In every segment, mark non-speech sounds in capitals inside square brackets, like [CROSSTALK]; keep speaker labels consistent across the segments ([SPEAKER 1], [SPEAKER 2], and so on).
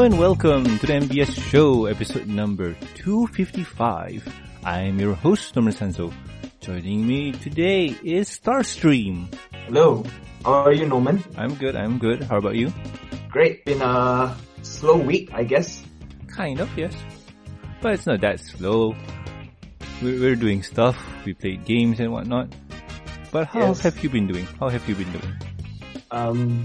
[SPEAKER 1] Hello and welcome to the MBS show, episode number 255. I'm your host, Norman Sanzo. Joining me today is Starstream.
[SPEAKER 2] Hello. How are you, Norman?
[SPEAKER 1] I'm good, I'm good. How about you?
[SPEAKER 2] Great. Been a slow week, I guess.
[SPEAKER 1] Kind of, yes. But it's not that slow. We're, doing stuff. We played games and whatnot. But how
[SPEAKER 2] Yes.
[SPEAKER 1] have you been doing? How have you been doing?
[SPEAKER 2] Um,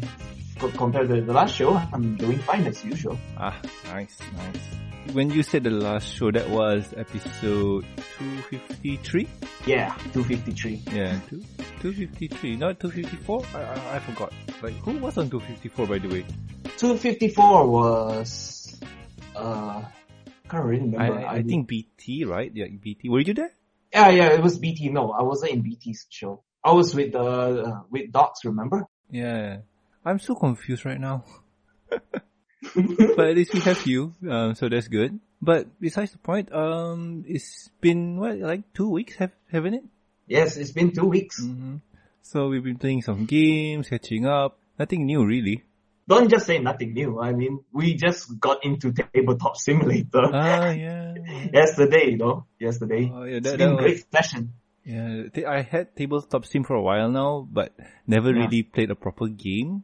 [SPEAKER 2] compared to the last show, I'm doing fine as usual.
[SPEAKER 1] Ah, nice, nice. When you said the last show, that was episode 253?
[SPEAKER 2] Yeah, 253.
[SPEAKER 1] Yeah, two, 253, not 254? I, I, I forgot. Like, who was on 254 by the way?
[SPEAKER 2] 254 was, uh, can't really
[SPEAKER 1] I,
[SPEAKER 2] remember.
[SPEAKER 1] I think BT, right? Yeah, BT. Were you there?
[SPEAKER 2] Yeah, yeah, it was BT. No, I wasn't in BT's show. I was with the, uh, with Docs, remember?
[SPEAKER 1] Yeah. I'm so confused right now. [LAUGHS] but at least we have you, um, so that's good. But besides the point, um, it's been what, like two weeks, have, haven't it?
[SPEAKER 2] Yes, it's been two weeks.
[SPEAKER 1] hmm So we've been playing some games, catching up. Nothing new really.
[SPEAKER 2] Don't just say nothing new. I mean, we just got into Tabletop Simulator
[SPEAKER 1] Ah, [LAUGHS] yeah.
[SPEAKER 2] yesterday, you know, yesterday.
[SPEAKER 1] Oh, yeah,
[SPEAKER 2] It's
[SPEAKER 1] that,
[SPEAKER 2] been
[SPEAKER 1] that
[SPEAKER 2] great
[SPEAKER 1] was,
[SPEAKER 2] session.
[SPEAKER 1] yeah. I had tabletop sim for a while now, but never
[SPEAKER 2] Yeah.
[SPEAKER 1] really played a proper game.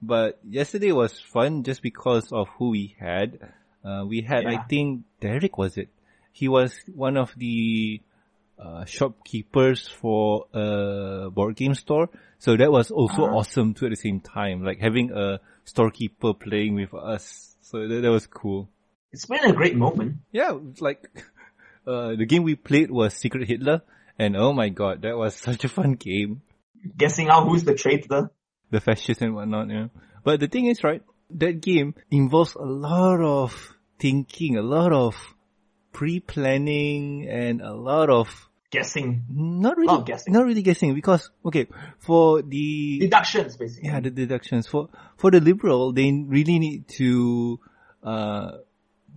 [SPEAKER 1] But yesterday was fun just because of who we had. Uh, we had, I think, Derek was it? He was one of the uh, shopkeepers for a board game store. So that was also
[SPEAKER 2] Uh-huh.
[SPEAKER 1] awesome too at the same time, like having a storekeeper playing with us. So that, that was cool.
[SPEAKER 2] It's been a great moment.
[SPEAKER 1] Yeah, like [LAUGHS] uh, the game we played was Secret Hitler, and oh my god, that was [LAUGHS] such a fun game.
[SPEAKER 2] Guessing out who's the traitor.
[SPEAKER 1] The fascists and whatnot, yeah. But the thing is, right, that game involves a lot of thinking, a lot of pre-planning, and a lot of
[SPEAKER 2] Guessing.
[SPEAKER 1] not really,
[SPEAKER 2] guessing.
[SPEAKER 1] not really guessing because okay, for the
[SPEAKER 2] Deductions, basically.
[SPEAKER 1] yeah the deductions for for the liberal, they really need to uh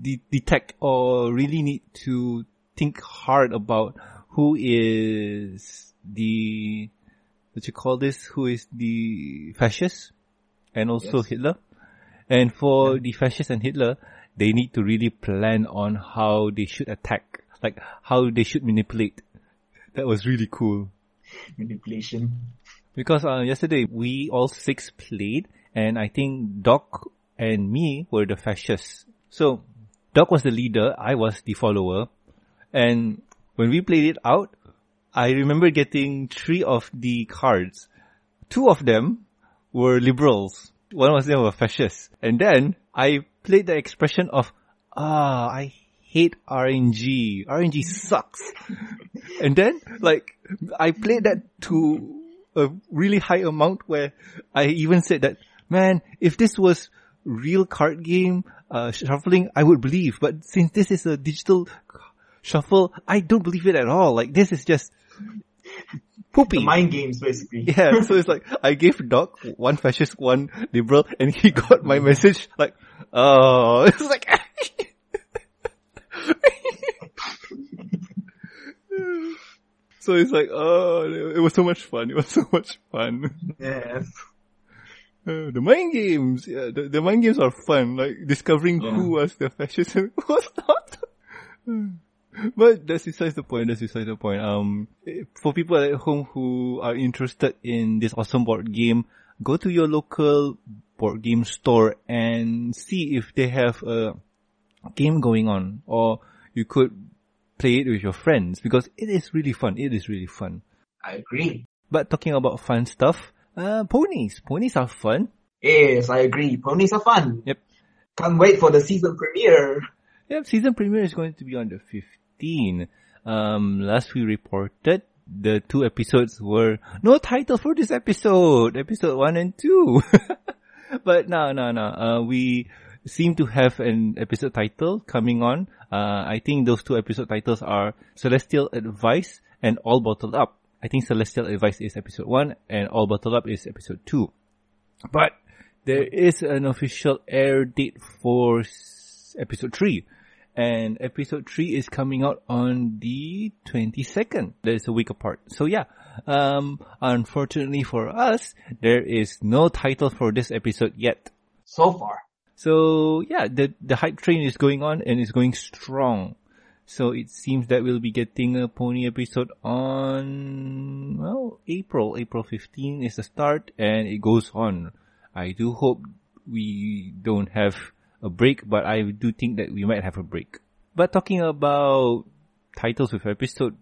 [SPEAKER 1] de- detect or really need to think hard about who is the what you call this who is the fascist and also
[SPEAKER 2] Yes.
[SPEAKER 1] Hitler and for the fascist and Hitler they need to really plan on how they should attack like how they should manipulate that was really cool
[SPEAKER 2] Manipulation.
[SPEAKER 1] because uh, yesterday we all six played, and I think Doc and me were the fascists. So Doc was the leader, I was the follower, and when we played it out, I remember getting three of the cards. Two of them were liberals. One was them were fascists, and then I played the expression of ah I hate RNG. RNG sucks. [LAUGHS] And then, like, I played that to a really high amount where I even said that, man, if this was real card game, uh, shuffling, I would believe. But since this is a digital shuffle, I don't believe it at all. Like, this is just [LAUGHS] poopy.
[SPEAKER 2] The mind games, basically.
[SPEAKER 1] Yeah, [LAUGHS] so it's like, I gave Doc one fascist, one liberal, and he got my message like, oh, [LAUGHS] it's like, so it's like, oh, it was so much fun. It was so much fun.
[SPEAKER 2] Yes.
[SPEAKER 1] Uh, the mind games, yeah, the, the mind games are fun, like discovering
[SPEAKER 2] Yeah.
[SPEAKER 1] who was the fascist and who was not. [LAUGHS] but that's besides the point, that's besides the point. Um, for people at home who are interested in this awesome board game, go to your local board game store and see if they have a game going on, or you could play it with your friends because it is really fun. It is really fun.
[SPEAKER 2] I agree.
[SPEAKER 1] But talking about fun stuff, uh, ponies. Ponies are fun.
[SPEAKER 2] Yes, I agree. Ponies are fun.
[SPEAKER 1] Yep.
[SPEAKER 2] Can't wait for the season premiere.
[SPEAKER 1] Yep, season premiere is going to be on the 15th. Um, last we reported, the two episodes were no title for this episode, episode 1 and 2. [LAUGHS] but no, no, no, uh, we seem to have an episode title coming on. Uh, I think those two episode titles are Celestial Advice and All Bottled Up. I think Celestial Advice is episode 1 and All Bottled Up is episode 2. But there is an official air date for episode 3. And episode 3 is coming out on the 22nd. That is a week apart. So yeah, um, unfortunately for us, there is no title for this episode yet.
[SPEAKER 2] So far.
[SPEAKER 1] So yeah, the, the hype train is going on and it's going strong. So it seems that we'll be getting a pony episode on, well, April. April 15 is the start and it goes on. I do hope we don't have a break, but I do think that we might have a break. But talking about titles with episode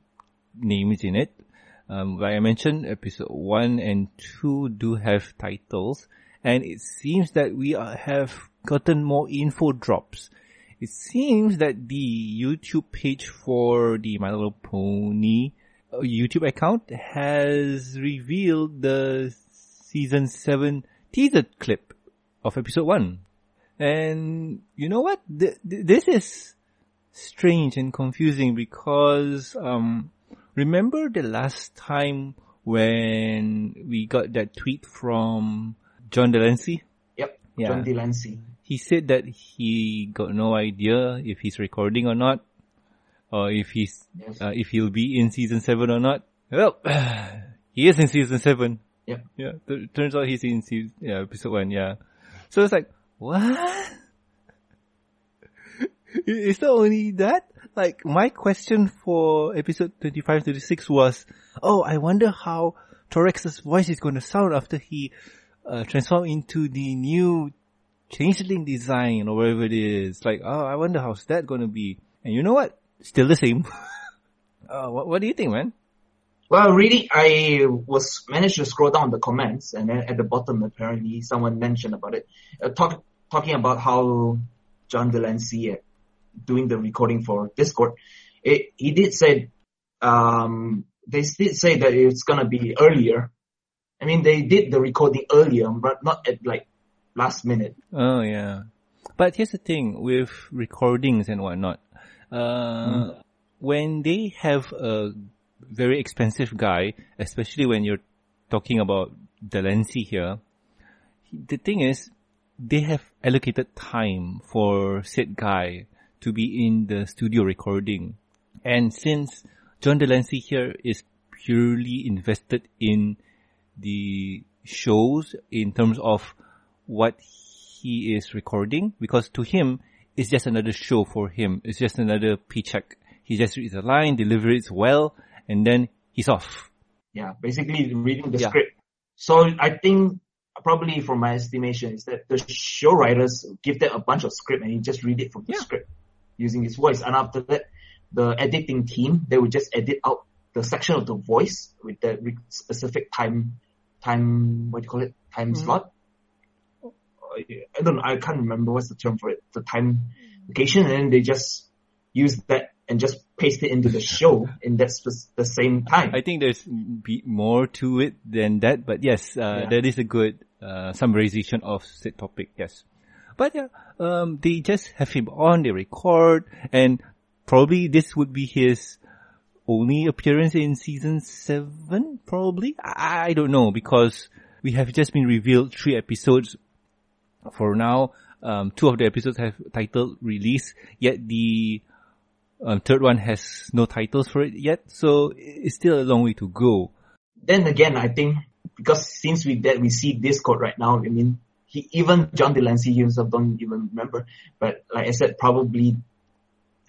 [SPEAKER 1] names in it, um, like I mentioned, episode 1 and 2 do have titles, and it seems that we are, have gotten more info drops. It seems that the YouTube page for the My Little Pony uh, YouTube account has revealed the season 7 teaser clip of episode 1. And you know what? Th- th- this is strange and confusing because, um, remember the last time when we got that tweet from John de Lancie?
[SPEAKER 2] Yep.
[SPEAKER 1] Yeah.
[SPEAKER 2] John de Lancie.
[SPEAKER 1] He said that he got no idea if he's recording or not, or if he's,
[SPEAKER 2] Yes.
[SPEAKER 1] uh, if he'll be in season 7 or not. Well, [SIGHS] he is in season 7.
[SPEAKER 2] Yeah.
[SPEAKER 1] Yeah. Th- turns out he's in season, yeah, episode 1, yeah. So it's like, what? [LAUGHS] Is that only that? Like, my question for episode 25, 36 was, oh, I wonder how Thorax's voice is to sound after he uh, transform into the new changeling design or whatever it is. Like, oh, I wonder how's that to be. And you know what? Still the same. [LAUGHS] uh, what, what do you think, man?
[SPEAKER 2] Well, really, I was managed to scroll down the comments, and then at the bottom, apparently, someone mentioned about it, uh, talk, talking about how John de Lancie uh, doing the recording for Discord. It, he did say, um, they did say that it's gonna be earlier. I mean, they did the recording earlier, but not at like last minute.
[SPEAKER 1] Oh yeah. But here's the thing with recordings and whatnot. Uh, when they have a very expensive guy, especially when you're talking about de Lancie here, the thing is, they have allocated time for said guy to be in the studio recording. And since John de Lancie here is purely invested in the shows in terms of what he is recording because to him it's just another show for him. It's just another paycheck. He just reads a line, delivers it well, and then he's off.
[SPEAKER 2] Yeah, basically reading the
[SPEAKER 1] Yeah.
[SPEAKER 2] script. So I think probably from my estimation is that the show writers give them a bunch of script and he just read it from the
[SPEAKER 1] Yeah.
[SPEAKER 2] script using his voice. And after that, the editing team, they would just edit out the section of the voice with the specific time, time, what do you call it? Time
[SPEAKER 1] Mhm.
[SPEAKER 2] slot? I don't know. I can't remember what's the term for it. The time location and then they just use that and just paste it into the show in that spe- the same time.
[SPEAKER 1] I think there's be more to it than that, but yes, uh,
[SPEAKER 2] Yeah.
[SPEAKER 1] that is a good uh, summarization of said topic. Yes, but yeah, um, they just have him on, they record, and probably this would be his only appearance in season seven. Probably, I, I don't know because we have just been revealed three episodes for now. Um, two of the episodes have title release, yet the um, third one has no titles for it yet, so it's still a long way to go.
[SPEAKER 2] then again, I think because since we that we see Discord right now, I mean, he even John de Lancie himself don't even remember. But like I said, probably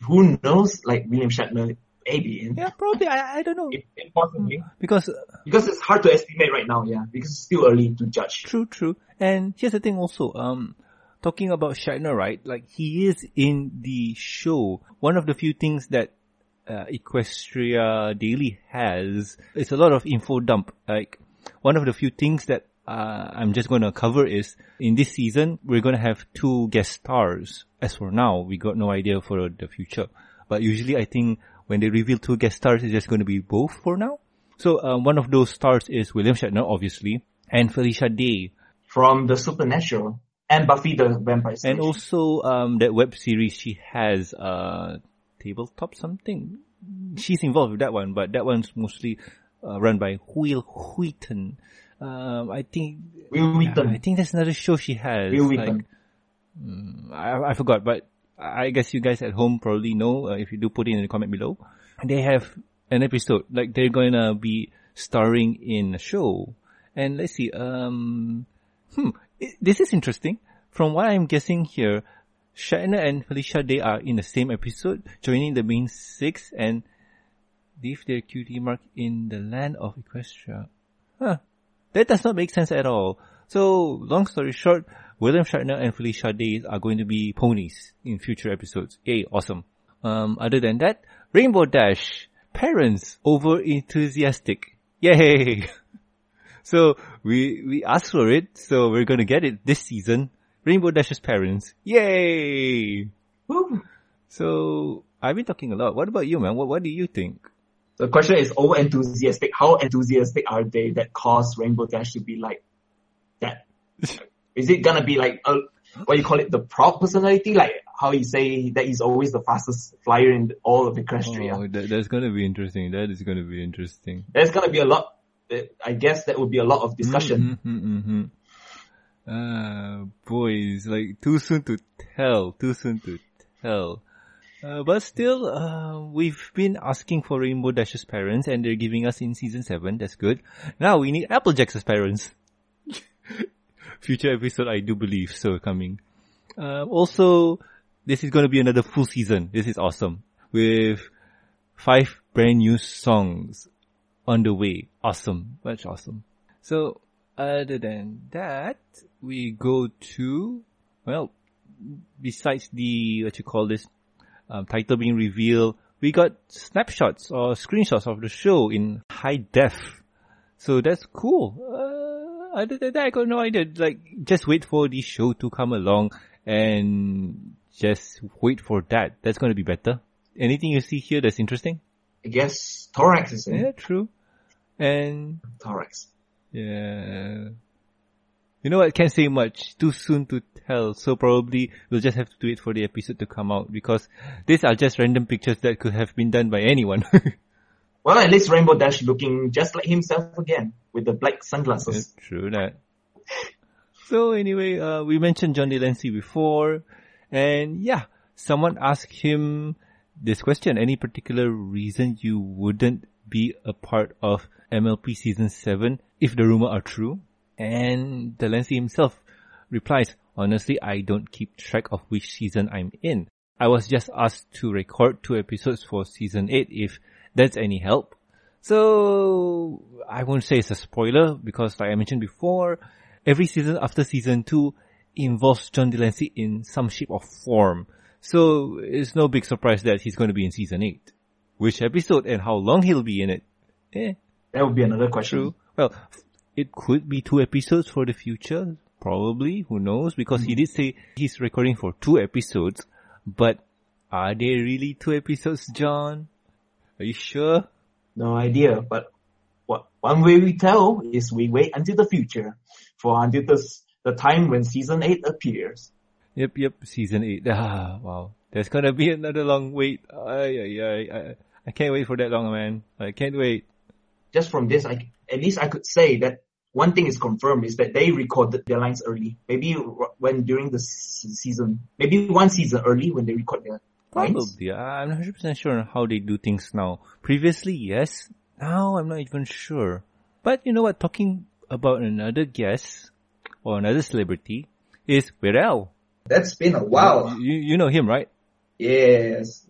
[SPEAKER 2] who knows? Like William Shatner, maybe,
[SPEAKER 1] Yeah, probably. I, I don't know
[SPEAKER 2] if possibly
[SPEAKER 1] because uh,
[SPEAKER 2] because it's hard to estimate right now. Yeah, because it's still early to judge.
[SPEAKER 1] true, true. And here's the thing, also. Um, talking about Shatner, right? Like he is in the show. One of the few things that uh, Equestria Daily has is a lot of info dump. Like one of the few things that uh, I'm just going to cover is in this season we're going to have two guest stars. As for now, we got no idea for the future. But usually, I think when they reveal two guest stars, it's just going to be both for now. So um, one of those stars is William Shatner, obviously, and Felicia Day,
[SPEAKER 2] From the Supernatural and Buffy the Vampire Slayer.
[SPEAKER 1] and also um, that web series she has, uh, tabletop something. She's involved with that one, but that one's mostly uh, run by Wil Wheaton. Um, I think
[SPEAKER 2] Wil Wheaton.
[SPEAKER 1] I think that's another show she has.
[SPEAKER 2] Will
[SPEAKER 1] like,
[SPEAKER 2] Wheaton.
[SPEAKER 1] Mm, I, I forgot, but I guess you guys at home probably know uh, if you do put it in the comment below. They have an episode like they're gonna be starring in a show, and let's see. Um, hmm, i- this is interesting from what I'm guessing here, Shatner and Felicia they are in the same episode, joining the main six and leave their cutie mark in the land of Equestria. Huh. That does not make sense at all. So, long story short, William Shatner and Felicia Days are going to be ponies in future episodes. Yay, awesome. Um, other than that, Rainbow Dash, parents over enthusiastic. Yay! [LAUGHS] so, we, we asked for it, so we're gonna get it this season. Rainbow Dash's parents. Yay!
[SPEAKER 2] Woo.
[SPEAKER 1] So, I've been talking a lot. What about you, man? What, what do you think?
[SPEAKER 2] The question is over enthusiastic. How enthusiastic are they that cause Rainbow Dash to be like that? [LAUGHS] is it gonna be like a, what you call it, the proud personality? Like how you say that he's always the fastest flyer in all of Equestria.
[SPEAKER 1] Oh, that, that's gonna be interesting. That is gonna be interesting.
[SPEAKER 2] There's gonna be a lot. I guess that would be a lot of discussion.
[SPEAKER 1] Mm-hmm, mm-hmm. Uh, boys, like too soon to tell. Too soon to tell. Uh, but still, uh, we've been asking for Rainbow Dash's parents and they're giving us in season 7. That's good. Now we need Applejack's parents. [LAUGHS] Future episode, I do believe so coming. Uh, also, this is going to be another full season. This is awesome. With five brand new songs on the way. Awesome. Much awesome. So, other than that, we go to, well, besides the, what you call this, um, title being revealed, we got snapshots or screenshots of the show in high def. So that's cool. Uh, other than that, I got no idea. Like, just wait for the show to come along and just wait for that. That's going to be better. Anything you see here that's interesting?
[SPEAKER 2] I guess Thorax is in
[SPEAKER 1] Yeah, true. And
[SPEAKER 2] Thorax.
[SPEAKER 1] yeah, you know what? Can't say much. Too soon to tell. So probably we'll just have to wait for the episode to come out because these are just random pictures that could have been done by anyone. [LAUGHS]
[SPEAKER 2] Well, at least Rainbow Dash looking just like himself again with the black sunglasses.
[SPEAKER 1] True that. So anyway, uh, we mentioned John de Lancie before, and yeah, someone asked him this question: Any particular reason you wouldn't be a part of MLP season seven if the rumor are true? And de Lancie himself replies, "Honestly, I don't keep track of which season I'm in. I was just asked to record two episodes for season eight if that's any help." So I won't say it's a spoiler because like I mentioned before, every season after season two involves John de Lancie in some shape or form. So it's no big surprise that he's going to be in season eight. Which episode and how long he'll be in it? Eh,
[SPEAKER 2] That would be another question.
[SPEAKER 1] true. Well, it could be two episodes for the future. Probably. Who knows? Because he did say he's recording for two episodes. But are they really two episodes, John? Are you sure?
[SPEAKER 2] No idea, but what one way we tell is we wait until the future for until the, the time when season 8 appears.
[SPEAKER 1] Yep, yep, season 8. [LAUGHS] Ah, wow. There's gonna be another long wait. Ay, ay, ay, I, I can't wait for that long, man. I can't wait.
[SPEAKER 2] Just from this, I, at least I could say that one thing is confirmed is that they recorded their lines early. Maybe when during the season, maybe one season early when they record their lines.
[SPEAKER 1] Probably. I'm not 100% sure on how they do things now. Previously, yes. Now, I'm not even sure. But you know what? Talking about another guest or another celebrity is Weird Al.
[SPEAKER 2] That's been a while.
[SPEAKER 1] You, you know him, right?
[SPEAKER 2] Yes.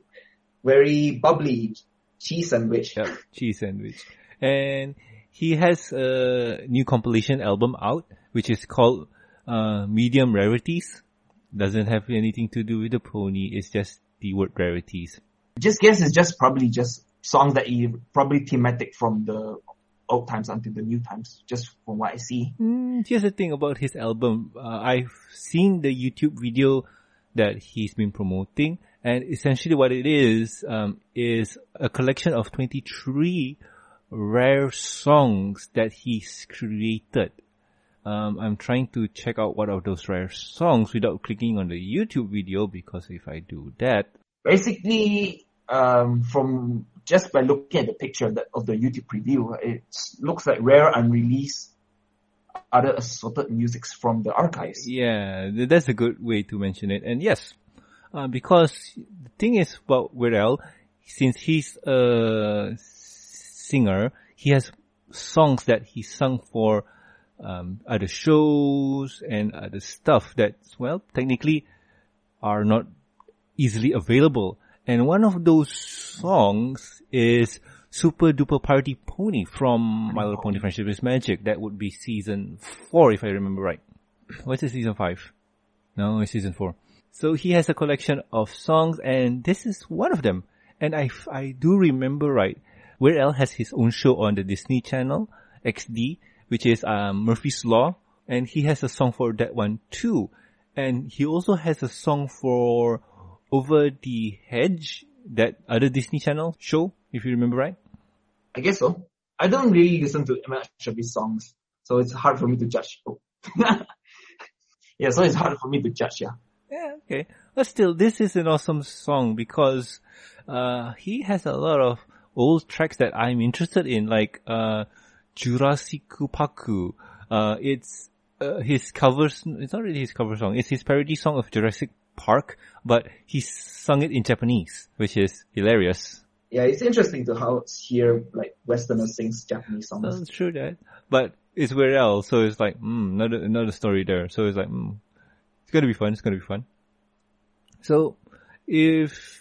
[SPEAKER 2] Very bubbly cheese sandwich.
[SPEAKER 1] Yep, cheese sandwich. And he has a new compilation album out, which is called uh, Medium Rarities. Doesn't have anything to do with the pony. It's just the word rarities.
[SPEAKER 2] Just guess it's just probably just songs that he probably thematic from the old times until the new times, just from what I see.
[SPEAKER 1] Mm, here's the thing about his album. Uh, I've seen the YouTube video that he's been promoting, and essentially what it is um, is a collection of 23 rare songs that he's created. Um, I'm trying to check out what of those rare songs without clicking on the YouTube video because if I do that,
[SPEAKER 2] Basically, um, from just by looking at the picture that, of the YouTube preview, it looks like rare unreleased other assorted musics from the archives.
[SPEAKER 1] Yeah, that's a good way to mention it. And yes, uh, because the thing is about Weird Al, since he's a singer, he has songs that he sung for um, other shows and other stuff that, well, technically are not easily available. And one of those songs is Super Duper Party Pony from My Little Pony Friendship is Magic. That would be season four, if I remember right. [CLEARS THROAT] What's it, season five? No, it's season four. So he has a collection of songs and this is one of them. And I, I do remember right, Weird Al has his own show on the Disney Channel, XD, which is um, Murphy's Law. And he has a song for that one too. And he also has a song for Over the Hedge, that other Disney Channel show, if you remember right.
[SPEAKER 2] I guess so. I don't really listen to much of his songs, so it's hard for me to judge. Oh. [LAUGHS] yeah, so it's hard for me to judge, yeah.
[SPEAKER 1] Yeah, okay. But still, this is an awesome song because, uh, he has a lot of old tracks that I'm interested in, like, uh, Jurassic Paku. Uh, it's, uh, his covers, it's not really his cover song, it's his parody song of Jurassic Park, but he sung it in Japanese, which is hilarious.
[SPEAKER 2] Yeah, it's interesting to how hear like Westerners sings Japanese songs.
[SPEAKER 1] That's true that, but it's Weird Al, so it's like, mm, another, another story there. So it's like, mm, it's gonna be fun, it's gonna be fun. So, if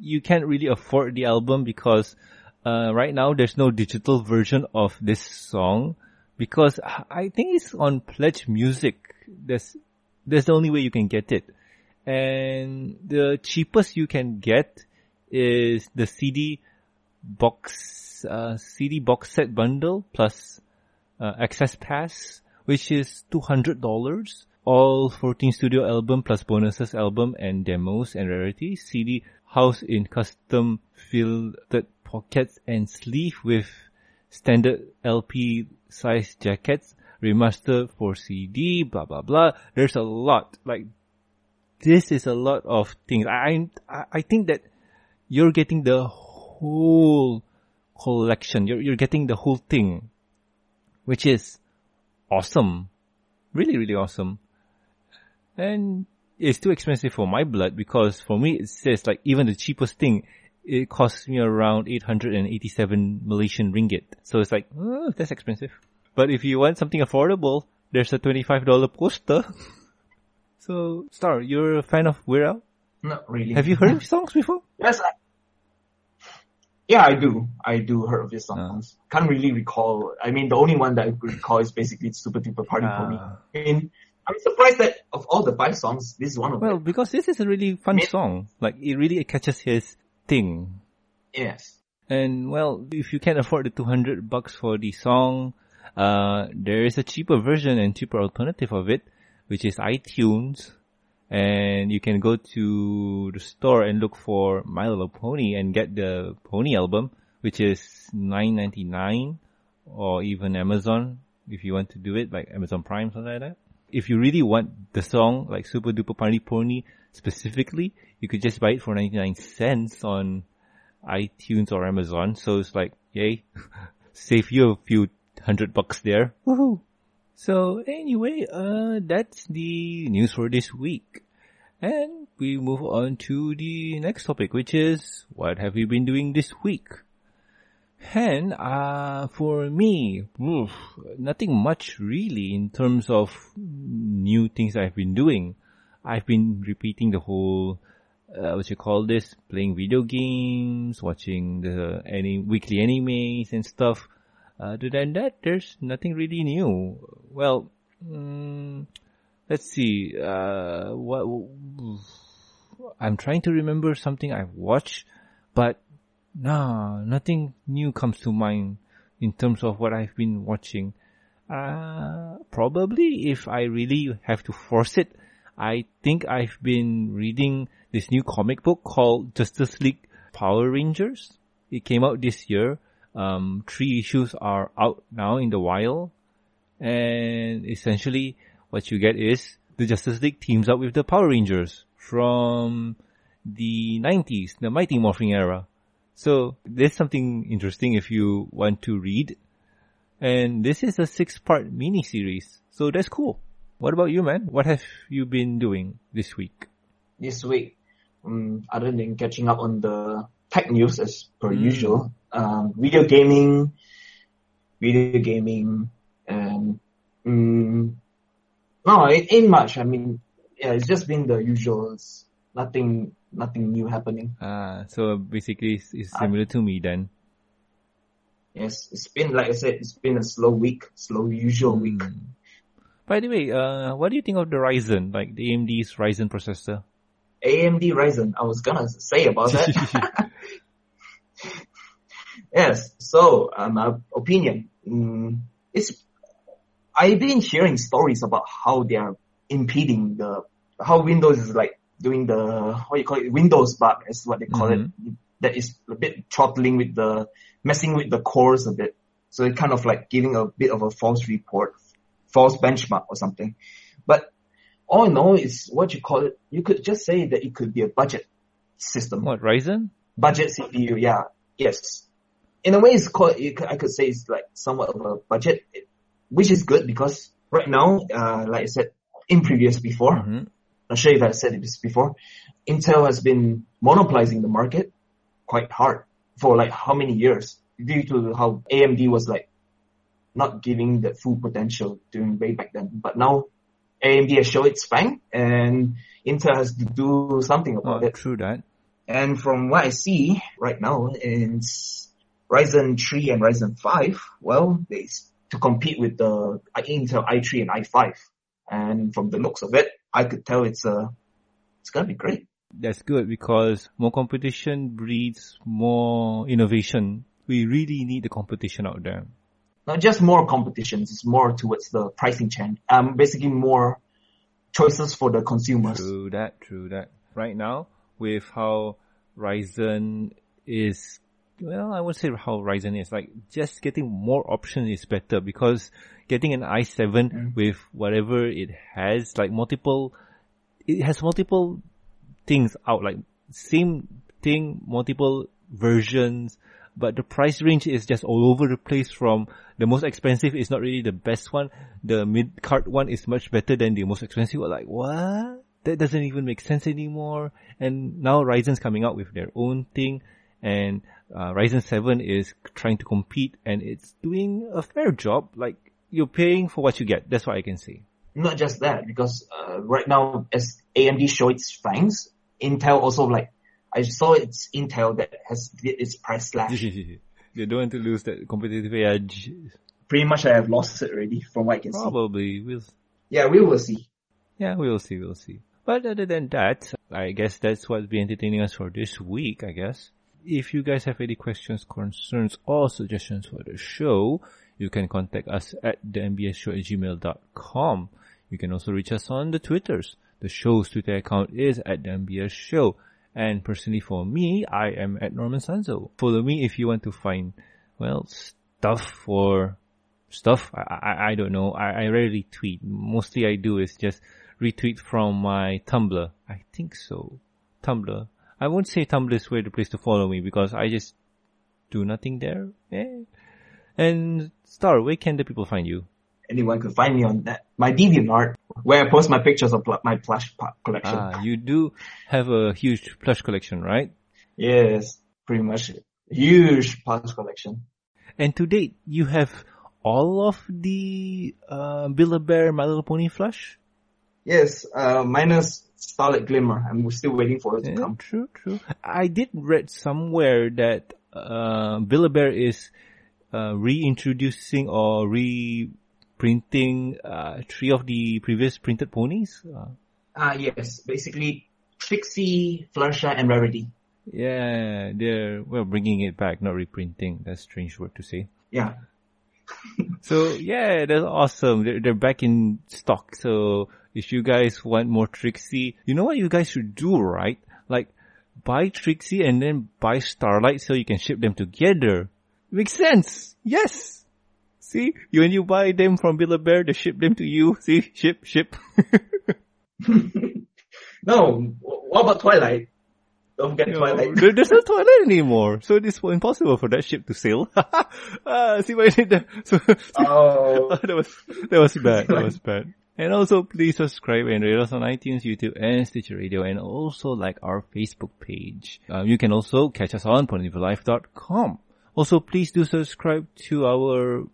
[SPEAKER 1] you can't really afford the album because, uh, right now there's no digital version of this song, because I think it's on Pledge Music. That's, that's the only way you can get it. And the cheapest you can get is the CD box, uh, CD box set bundle plus, uh, access pass, which is $200. All 14 studio album plus bonuses album and demos and rarities. CD housed in custom filled pockets and sleeve with standard LP size jackets, remastered for CD, blah blah blah. There's a lot. Like, this is a lot of things. I, I, I think that you're getting the whole collection. You're, you're getting the whole thing, which is awesome. Really, really awesome. And it's too expensive for my blood because for me it says like even the cheapest thing, it costs me around 887 Malaysian ringgit. So it's like, oh, that's expensive. But if you want something affordable, there's a $25 poster. [LAUGHS] so, Star, you're a fan of Weird Al?
[SPEAKER 2] Not really.
[SPEAKER 1] Have you heard his songs before? [LAUGHS]
[SPEAKER 2] Yes. I, yeah, I do. I do heard of his songs. Uh. Can't really recall. I mean, the only one that I could recall is basically Super Duper Party uh. me. I mean, I'm surprised that of all the five songs, this is one of
[SPEAKER 1] well,
[SPEAKER 2] them.
[SPEAKER 1] Well, because this is a really fun song. Like, it really catches his thing.
[SPEAKER 2] Yes.
[SPEAKER 1] And well, if you can't afford the 200 bucks for the song, uh, there is a cheaper version and cheaper alternative of it, which is iTunes. And you can go to the store and look for My Little Pony and get the Pony album, which is 9.99 or even Amazon if you want to do it, like Amazon Prime, something like that. If you really want the song, like Super Duper Party Pony specifically, you could just buy it for 99 cents on iTunes or Amazon. So it's like, yay, [LAUGHS] save you a few hundred bucks there. Woohoo! So anyway, uh, that's the news for this week. And we move on to the next topic, which is what have you been doing this week? And, uh, for me, oof, nothing much really in terms of new things I've been doing. I've been repeating the whole, uh, what you call this, playing video games, watching the any weekly animes and stuff. Other than that, there's nothing really new. Well, mm, let's see. Uh, what I'm trying to remember something I've watched, but nah, nothing new comes to mind in terms of what I've been watching. Uh, probably if I really have to force it, I think I've been reading this new comic book called Justice League Power Rangers. It came out this year. Um, three issues are out now in the wild. And essentially what you get is the Justice League teams up with the Power Rangers from the 90s, the Mighty Morphin era. So there's something interesting if you want to read. And this is a six part mini series. So that's cool. What about you, man? What have you been doing this week?
[SPEAKER 2] This week, um, other than catching up on the tech news as per mm. usual, um, video gaming, video gaming, and Mm, no, it ain't much. I mean, yeah, it's just been the usuals. Nothing, nothing new happening.
[SPEAKER 1] Ah, so basically it's, it's similar to me then.
[SPEAKER 2] Yes, it's been like I said, it's been a slow week, slow usual week.
[SPEAKER 1] Hmm. By the way, uh, what do you think of the Ryzen, like the AMD's Ryzen processor?
[SPEAKER 2] AMD Ryzen. I was gonna say about that. [LAUGHS] yes. So, uh, my opinion. Mm, it's. I've been hearing stories about how they are impeding the how Windows is like doing the what you call it Windows bug is what they call it. That is a bit throttling with the messing with the cores a bit. So it kind of like giving a bit of a false report, false benchmark or something. But all in all, it's what you call it. You could just say that it could be a budget system.
[SPEAKER 1] What, Ryzen?
[SPEAKER 2] Budget CPU, yeah. Yes. In a way, it's called, could, I could say it's like somewhat of a budget, which is good because right now, uh, like I said, in previous before,
[SPEAKER 1] hmm
[SPEAKER 2] not sure if I said this before, Intel has been monopolizing the market quite hard for like how many years due to how AMD was like not giving the full potential during way back then. But now AMD has shown its fang and Intel has to do something about
[SPEAKER 1] Oh,
[SPEAKER 2] it.
[SPEAKER 1] true that.
[SPEAKER 2] And from what I see right now in Ryzen 3 and Ryzen 5, well, they to compete with the Intel i3 and i5. And from the looks of it, I could tell it's uh it's gonna be great.
[SPEAKER 1] That's good because more competition breeds more innovation. We really need the competition out there.
[SPEAKER 2] Not just more competitions, it's more towards the pricing chain. Um, basically more choices for the consumers.
[SPEAKER 1] True that, true that. Right now, with how Ryzen is, well, I would say how Ryzen is, like, just getting more options is better because getting an i7
[SPEAKER 2] Mm.
[SPEAKER 1] with whatever it has, like multiple, it has multiple things out, like same thing, multiple versions, but the price range is just all over the place from the most expensive is not really the best one. The mid card one is much better than the most expensive one. Like, what? That doesn't even make sense anymore. And now Ryzen's coming out with their own thing and uh, Ryzen 7 is trying to compete and it's doing a fair job. Like, you're paying for what you get. That's what I can say.
[SPEAKER 2] Not just that, because uh, right now as AMD show its fangs, Intel also like I saw it's Intel that has its price slash. [LAUGHS]
[SPEAKER 1] they don't want to lose that competitive edge.
[SPEAKER 2] Pretty much I have lost it already from what I can see.
[SPEAKER 1] Probably. We'll,
[SPEAKER 2] Yeah, we will see.
[SPEAKER 1] yeah, we'll see, we'll see. But other than that, I guess that's what's been entertaining us for this week, I guess. If you guys have any questions, concerns, or suggestions for the show, you can contact us at thembsshow at gmail.com. You can also reach us on the Twitters. The show's Twitter account is at the MBS Show. And personally for me, I am at Norman Sanzo. Follow me if you want to find, well, stuff for stuff. I, I, I don't know. I, I rarely tweet. Mostly I do is just retweet from my Tumblr. I think so. Tumblr. I won't say Tumblr is where the place to follow me because I just do nothing there. Eh. And Star, where can the people find you?
[SPEAKER 2] Anyone can find me on that. My DeviantArt, where I post my pictures of pl- my plush collection.
[SPEAKER 1] Ah, you do have a huge plush collection, right?
[SPEAKER 2] Yes, pretty much huge plush collection.
[SPEAKER 1] And to date, you have all of the uh, Build-A-Bear My Little Pony flush?
[SPEAKER 2] Yes, uh, minus Starlight Glimmer. I'm still waiting for it to
[SPEAKER 1] Yeah,
[SPEAKER 2] come.
[SPEAKER 1] true, true. I did read somewhere that uh, is uh, reintroducing or reprinting uh, three of the previous printed ponies. Uh,
[SPEAKER 2] Ah, yes, basically Trixie, Fluttershy, and Rarity.
[SPEAKER 1] yeah, they're well bringing it back, not reprinting. That's a strange word to say.
[SPEAKER 2] Yeah.
[SPEAKER 1] So yeah, that's awesome. They're, they're back in stock. So if you guys want more Trixie, you know what you guys should do, right? Like buy Trixie and then buy Starlight so you can ship them together. Makes sense. Yes. See, when you buy them from Build-A-Bear, they ship them to you. [LAUGHS] See, ship, ship. [LAUGHS]
[SPEAKER 2] No, what about Twilight? Don't forget
[SPEAKER 1] You
[SPEAKER 2] Twilight.
[SPEAKER 1] there- there's no Twilight anymore, so it's impossible for that ship to sail. [LAUGHS] Ah, see what I did there? So,
[SPEAKER 2] Oh,
[SPEAKER 1] that was that was bad. That was bad. And also, please subscribe and rate us on iTunes, YouTube, and Stitcher Radio, and also like our Facebook page. Uh, you can also catch us on PonyvilleLive.com. Also, please do subscribe to our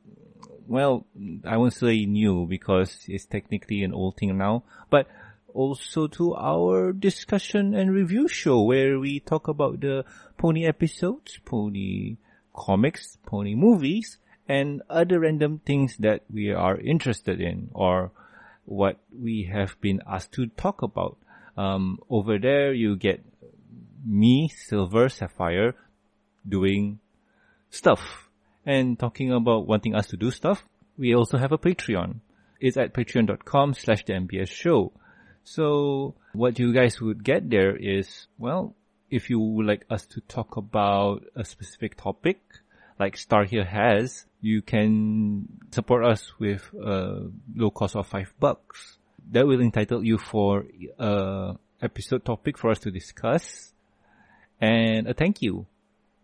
[SPEAKER 1] well, I won't say new because it's technically an old thing now, but also to our discussion and review show where we talk about the pony episodes, pony comics, pony movies, and other random things that we are interested in or what we have been asked to talk about. Um, over there, you get me, Silver, Sapphire, doing stuff and talking about wanting us to do stuff. We also have a Patreon. It's at patreon.com slash the MBS show. So what you guys would get there is, well, if you would like us to talk about a specific topic, like Star here has, you can support us with a low cost of five bucks. That will entitle you for a episode topic for us to discuss and a thank you.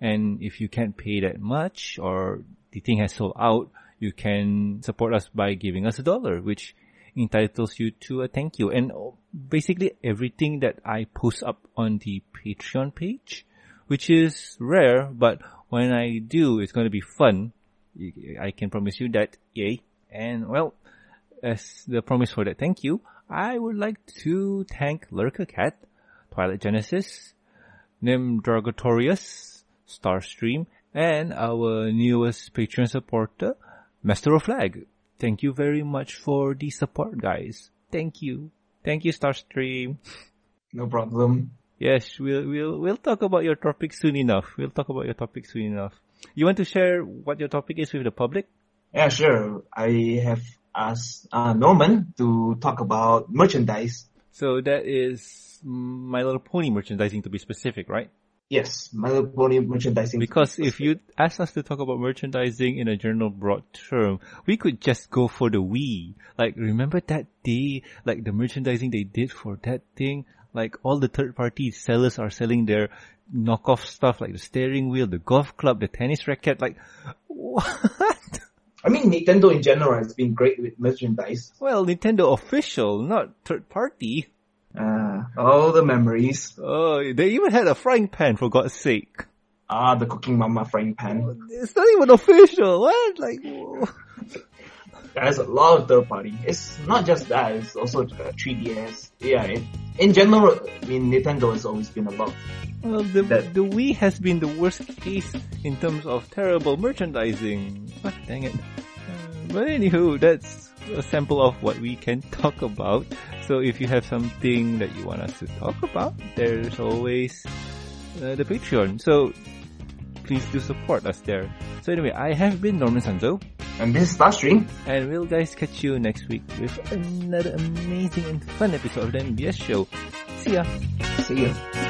[SPEAKER 1] And if you can't pay that much or the thing has sold out, you can support us by giving us a dollar, which entitles you to a thank you. And basically everything that I post up on the Patreon page, which is rare, but when I do, it's going to be fun. I can promise you that. Yay. And well, as the promise for that thank you, I would like to thank Lurker Cat, Twilight Genesis, Nim Drogatorius, Starstream, and our newest Patreon supporter, Master of Flag. Thank you very much for the support, guys. Thank you. Thank you, Starstream.
[SPEAKER 2] No problem.
[SPEAKER 1] Yes, we'll we'll we'll talk about your topic soon enough. We'll talk about your topic soon enough. You want to share what your topic is with the public?
[SPEAKER 2] Yeah, sure. I have asked uh, Norman to talk about merchandise.
[SPEAKER 1] So that is My Little Pony merchandising to be specific, right?
[SPEAKER 2] Yes, My Little Pony merchandising.
[SPEAKER 1] Because if you ask us to talk about merchandising in a general broad term, we could just go for the Wii. Like, remember that day, like the merchandising they did for that thing? Like all the third party sellers are selling their knockoff stuff like the steering wheel, the golf club, the tennis racket, like, what?
[SPEAKER 2] I mean, Nintendo in general has been great with merchandise.
[SPEAKER 1] Well, Nintendo official, not third party.
[SPEAKER 2] Uh, all the memories.
[SPEAKER 1] Oh, they even had a frying pan for God's sake.
[SPEAKER 2] Ah, the Cooking Mama frying pan.
[SPEAKER 1] It's not even official. What? Like,
[SPEAKER 2] There's a lot of third party. It's not just that. It's also the 3DS. Yeah, it, in general, I mean, Nintendo has always been a lot.
[SPEAKER 1] Well, the,
[SPEAKER 2] That-
[SPEAKER 1] the Wii has been the worst case in terms of terrible merchandising. What? Dang it. Uh, but anywho, that's a sample of what we can [LAUGHS] talk about. So if you have something that you want us to talk about, there's always uh, the Patreon. So please do support us there. So anyway, I have been Norman Sanzo,
[SPEAKER 2] And this is Starstream.
[SPEAKER 1] and we'll guys catch you next week with another amazing and fun episode of the MBS show. See ya!
[SPEAKER 2] See you.